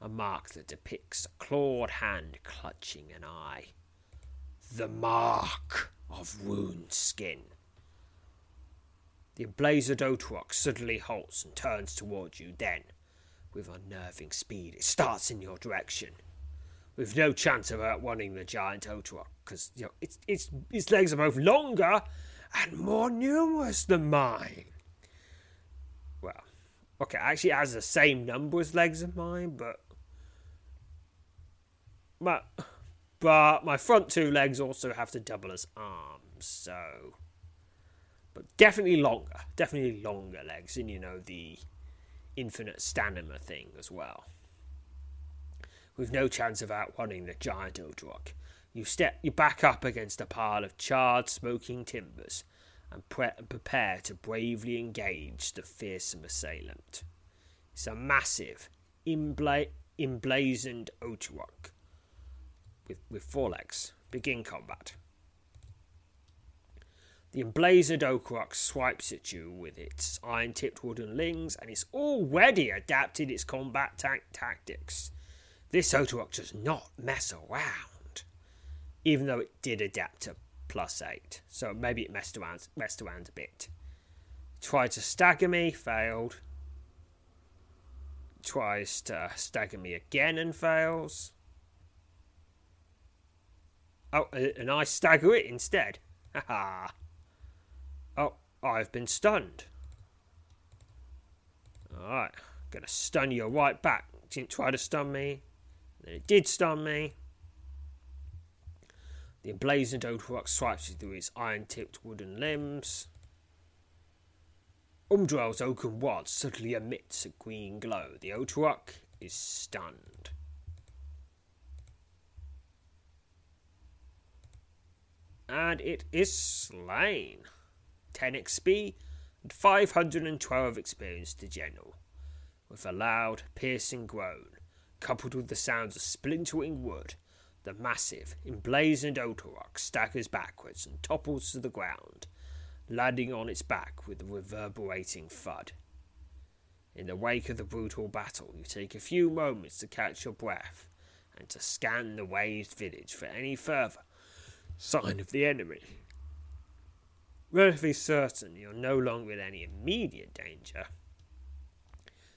A mark that depicts a clawed hand clutching an eye. The mark of Runeskin. The emblazoned Oakaruk suddenly halts and turns towards you. Then, with unnerving speed, it starts in your direction. With no chance of outrunning the giant Otorock, because you know its its its legs are both longer and more numerous than mine. Well, okay, actually it has the same number as legs of mine, but my but my front two legs also have to double as arms, so but definitely longer, definitely longer legs, and you know the infinite stamina thing as well. With no chance of outrunning the giant Oakaruk, you step you back up against a pile of charred, smoking timbers and pre- prepare to bravely engage the fearsome assailant. It's a massive, embla- emblazoned Oakaruk with, with four legs. Begin combat. The emblazoned Oakaruk swipes at you with its iron tipped wooden lings and it's already adapted its combat ta- tactics. This Oakaruk does not mess around even though it did adapt to plus eight. So maybe it messed around, messed around a bit. Tried to stagger me, failed. Tries to stagger me again and fails. Oh, and I stagger it instead. Haha. oh, I've been stunned. Alright, gonna stun you right back. Didn't try to stun me. Then it did stun me. The emblazoned swipes you through its iron tipped wooden limbs. Umdral's oaken wand suddenly emits a green glow. The Oakaruk is stunned. And it is slain. 10 XP and 512 experience to General, with a loud, piercing groan, coupled with the sounds of splintering wood the massive, emblazoned Oakaruk staggers backwards and topples to the ground, landing on its back with a reverberating thud. In the wake of the brutal battle, you take a few moments to catch your breath and to scan the waste village for any further sign of the enemy. Relatively certain you're no longer in any immediate danger,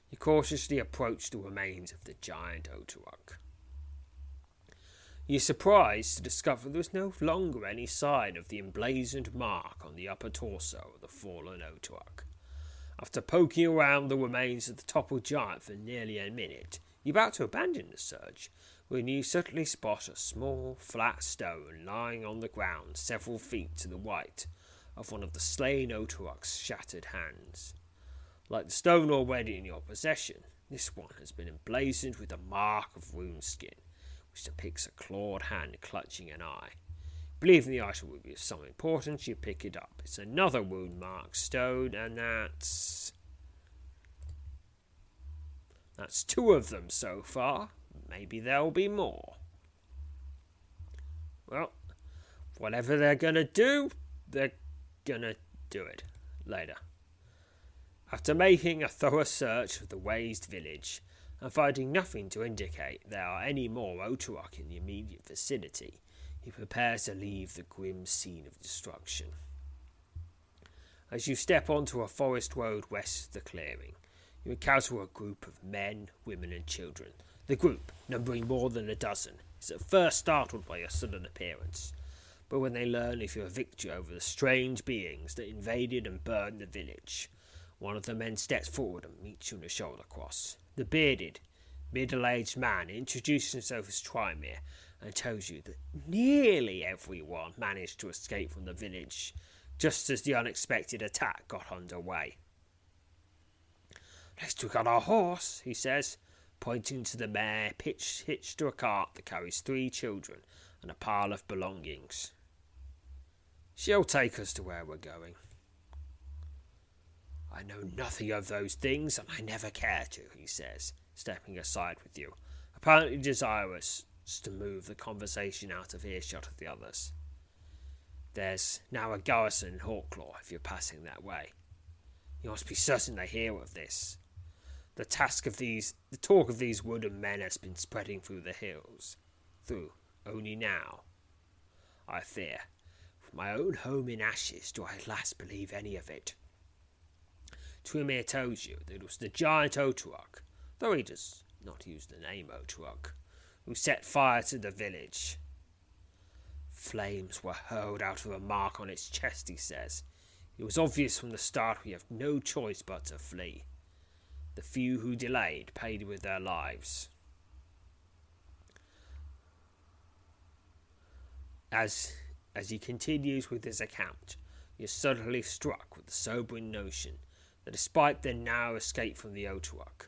you cautiously approach the remains of the giant Oakaruk. You're surprised to discover there was no longer any sign of the emblazoned mark on the upper torso of the fallen Oakaruk. After poking around the remains of the toppled giant for nearly a minute, you're about to abandon the search when you suddenly spot a small, flat stone lying on the ground several feet to the right of one of the slain Oakaruk's shattered hands. Like the stone already in your possession, this one has been emblazoned with a mark of Runeskin which depicts a clawed hand clutching an eye. Believing the item will be of some importance, you pick it up. It's another wound mark stone, and that's. That's two of them so far. Maybe there'll be more. Well, whatever they're gonna do, they're gonna do it later. After making a thorough search of the Waste village, and finding nothing to indicate there are any more Oakaruk in the immediate vicinity, he prepares to leave the grim scene of destruction. As you step onto a forest road west of the clearing, you encounter a group of men, women, and children. The group, numbering more than a dozen, is at first startled by your sudden appearance, but when they learn of your victory over the strange beings that invaded and burned the village, one of the men steps forward and meets you in a shoulder cross. The bearded, middle aged man introduces himself as Trymir and tells you that nearly everyone managed to escape from the village just as the unexpected attack got underway. Let's look at our horse, he says, pointing to the mare pitched, hitched to a cart that carries three children and a pile of belongings. She'll take us to where we're going. I know nothing of those things, and I never care to, he says, stepping aside with you, apparently desirous to move the conversation out of earshot of the others. There's now a garrison in Hawklaw if you're passing that way. You must be certain they hear of this. The task of these, the talk of these wooden men has been spreading through the hills, through only now. I fear, from my own home in ashes, do I at last believe any of it. Trymir tells you that it was the giant Oakaruk, though he does not use the name Oakaruk, who set fire to the village. Flames were hurled out of a mark on its chest, he says. It was obvious from the start we have no choice but to flee. The few who delayed paid with their lives. As as he continues with his account, you're suddenly struck with the sobering notion that despite their narrow escape from the Oakaruk,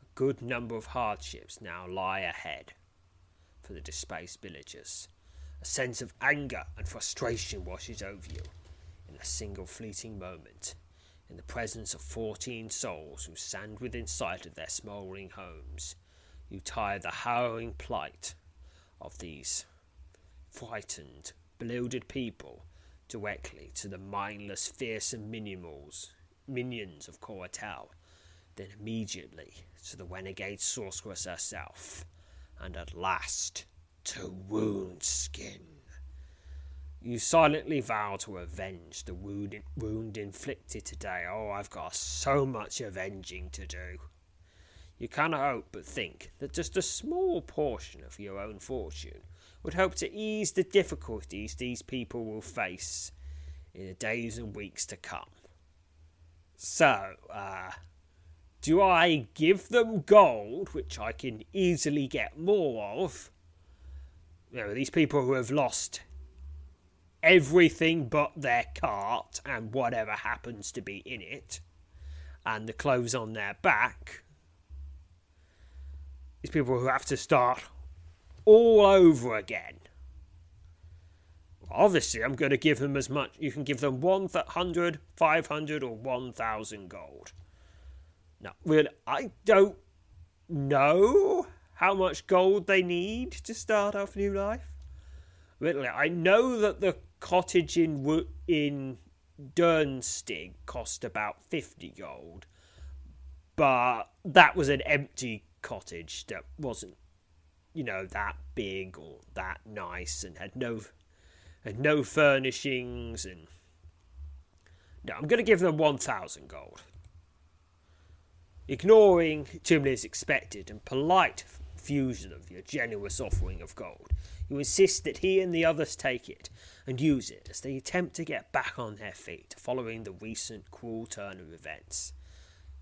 a good number of hardships now lie ahead for the displaced villagers. A sense of anger and frustration washes over you in a single fleeting moment, in the presence of fourteen souls who stand within sight of their smouldering homes. You tie the harrowing plight of these frightened, bewildered people directly to the mindless, fearsome minimals minions of Koratel, then immediately to the renegade sorceress herself, and at last to Runeskin. You silently vow to avenge the wound, wound inflicted today. Oh, I've got so much avenging to do. You cannot hope but think that just a small portion of your own fortune would help to ease the difficulties these people will face in the days and weeks to come. So, uh, do I give them gold, which I can easily get more of? You know, these people who have lost everything but their cart and whatever happens to be in it, and the clothes on their back. These people who have to start all over again Obviously, I'm going to give them as much. You can give them 100, 500, or 1,000 gold. Now, really, I don't know how much gold they need to start off new life. Really, I know that the cottage in in Dernstig cost about 50 gold, but that was an empty cottage that wasn't, you know, that big or that nice and had no and no furnishings and no, I'm going to give them 1,000 gold. Ignoring Timlin's expected and polite fusion of your generous offering of gold, You insist that he and the others take it and use it as they attempt to get back on their feet following the recent cruel turn of events.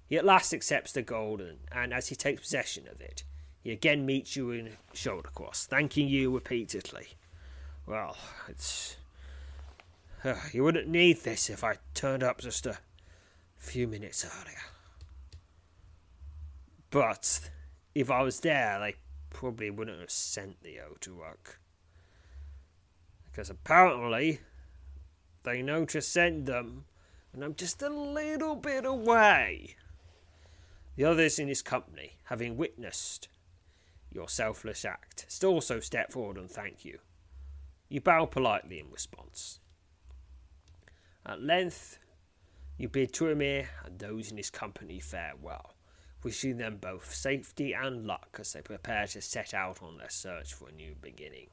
He at last accepts the gold, and, and as he takes possession of it, he again meets you in shoulder cross, thanking you repeatedly. Well, it's. Uh, you wouldn't need this if I turned up just a few minutes earlier. But if I was there, they probably wouldn't have sent the Oakaruk. Because apparently they know to send them, and I'm just a little bit away. The others in his company, having witnessed your selfless act, still also step forward and thank you. You bow politely in response. At length, you bid Turamir and those in his company farewell, wishing them both safety and luck as they prepare to set out on their search for a new beginning.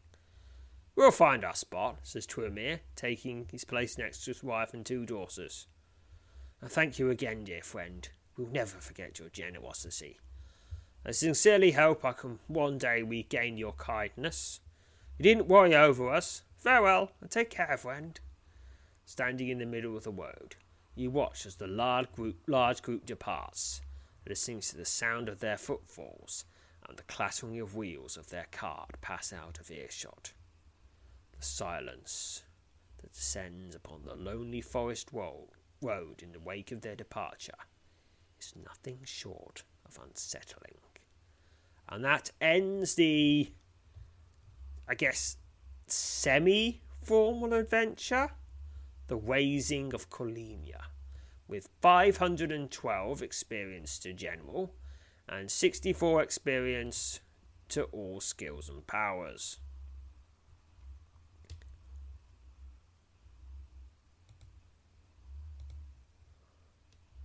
We'll find our spot, says Turamir, taking his place next to his wife and two daughters. And thank you again, dear friend. We'll never forget your generosity. I sincerely hope I can one day regain your kindness. You didn't worry over us. Farewell, and take care, friend. Standing in the middle of the road, you watch as the large group, large group departs, listening to the sound of their footfalls and the clattering of wheels of their cart pass out of earshot. The silence that descends upon the lonely forest road in the wake of their departure is nothing short of unsettling. And that ends the, I guess, semi formal adventure The Raising of Colenia, with 512 experience to general and 64 experience to all skills and powers.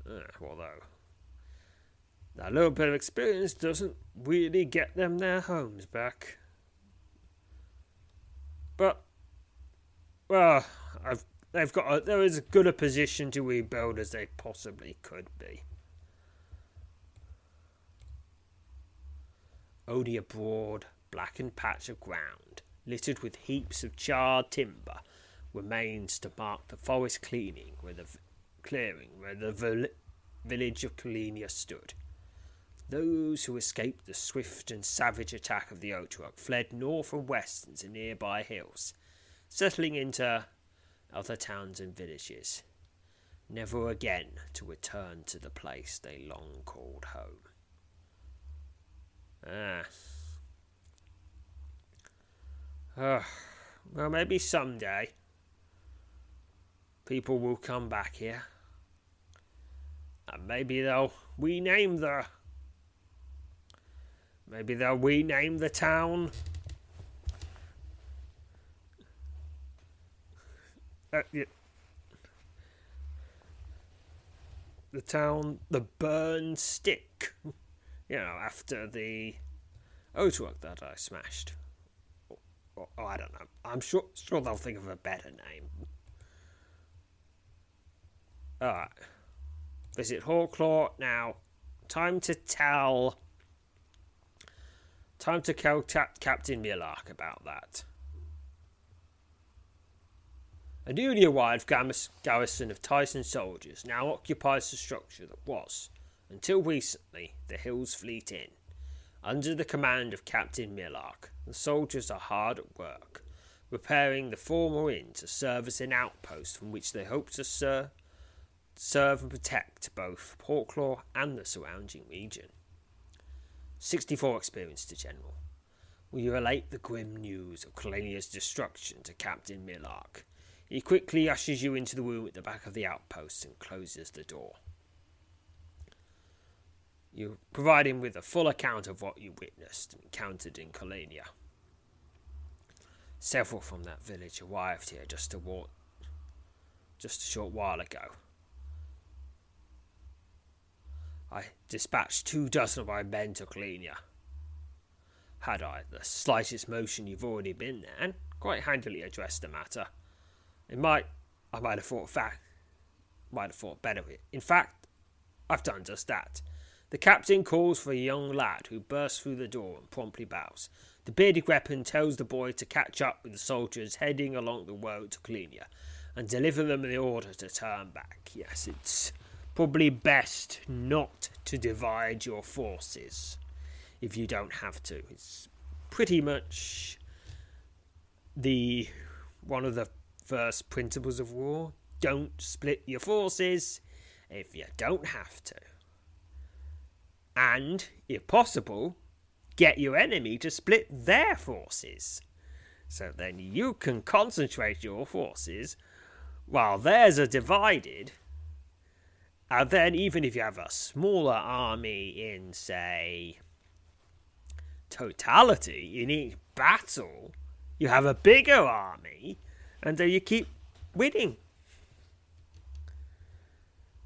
Uh, although that little bit of experience doesn't really get them their homes back. But, well, I've, they've got a, they're as good a position to rebuild as they possibly could be. Only a broad, blackened patch of ground, littered with heaps of charred timber, remains to mark the forest cleaning where the clearing where the village of Colenia stood. Those who escaped the swift and savage attack of the Oakaruk fled north and west into nearby hills, settling into other towns and villages, never again to return to the place they long called home. Ah. Uh, well, maybe someday people will come back here. And maybe they'll rename the Maybe they'll rename the town. Uh, yeah. The town, the burn stick. You know, after the Oakaruk that I smashed. Oh, oh, oh, I don't know. I'm sure sure they'll think of a better name. Alright. Visit Hawklaw now. Time to tell Time to tell Captain Millark about that. A newly arrived garrison of Tyson soldiers now occupies the structure that was, until recently, the Hills Fleet Inn. Under the command of Captain Millark, the soldiers are hard at work, repairing the former inn to serve as an outpost from which they hope to ser- serve and protect both Portclaw and the surrounding region. 64 experience to General. Will you relate the grim news of Colenia's destruction to Captain Millark? He quickly ushers you into the room at the back of the outpost and closes the door. You provide him with a full account of what you witnessed and encountered in Colenia. Several from that village arrived here just a, walk, just a short while ago. I dispatched two dozen of my men to Colenia. Had I the slightest motion you've already been there, and quite handily addressed the matter, it might I might have thought fact might have thought better of it. In fact, I've done just that. The captain calls for a young lad who bursts through the door and promptly bows. The bearded weapon tells the boy to catch up with the soldiers heading along the road to Colonia and deliver them the order to turn back. Yes, it's probably best not to divide your forces if you don't have to. It's pretty much the one of the first principles of war. Don't split your forces if you don't have to. And, if possible, get your enemy to split their forces. So then you can concentrate your forces while theirs are divided. And then, even if you have a smaller army in, say, totality, in each battle, you have a bigger army, and you keep winning.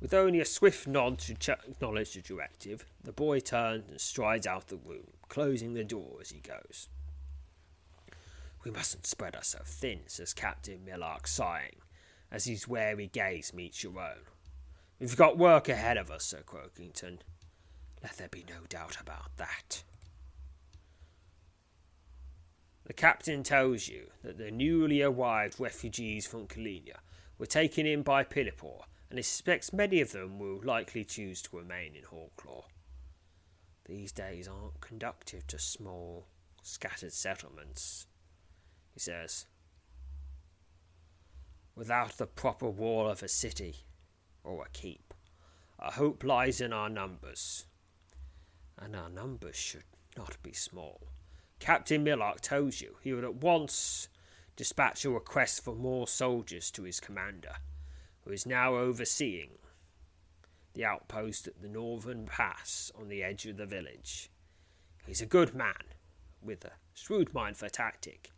With only a swift nod to acknowledge the directive, the boy turns and strides out the room, closing the door as he goes. We mustn't spread ourselves thin, says Captain Millark, sighing, as his wary gaze meets your own. We've got work ahead of us, Sir Croakington. Let there be no doubt about that. The captain tells you that the newly arrived refugees from Colonia were taken in by Pilipor and expects many of them will likely choose to remain in Hawklaw. These days aren't conducive to small, scattered settlements, he says. Without the proper wall of a city or a keep, our hope lies in our numbers, and our numbers should not be small. Captain Millark tells you he would at once dispatch a request for more soldiers to his commander who is now overseeing the outpost at the northern pass on the edge of the village. He's a good man, with a shrewd mind for tactic.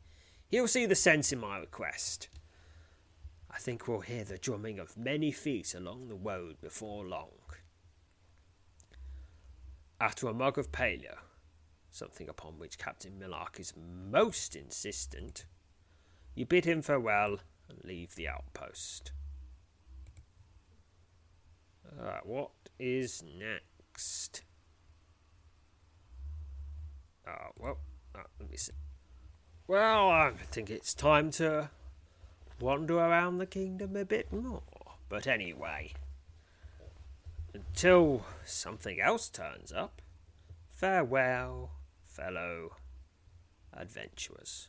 He'll see the sense in my request. I think we'll hear the drumming of many feet along the road before long. After a mug of paleo, something upon which Captain Millark is most insistent, you bid him farewell and leave the outpost. Alright, what is next? Oh, well, uh, let me see. Well, I think it's time to wander around the kingdom a bit more. But anyway, until something else turns up, farewell, fellow adventurers.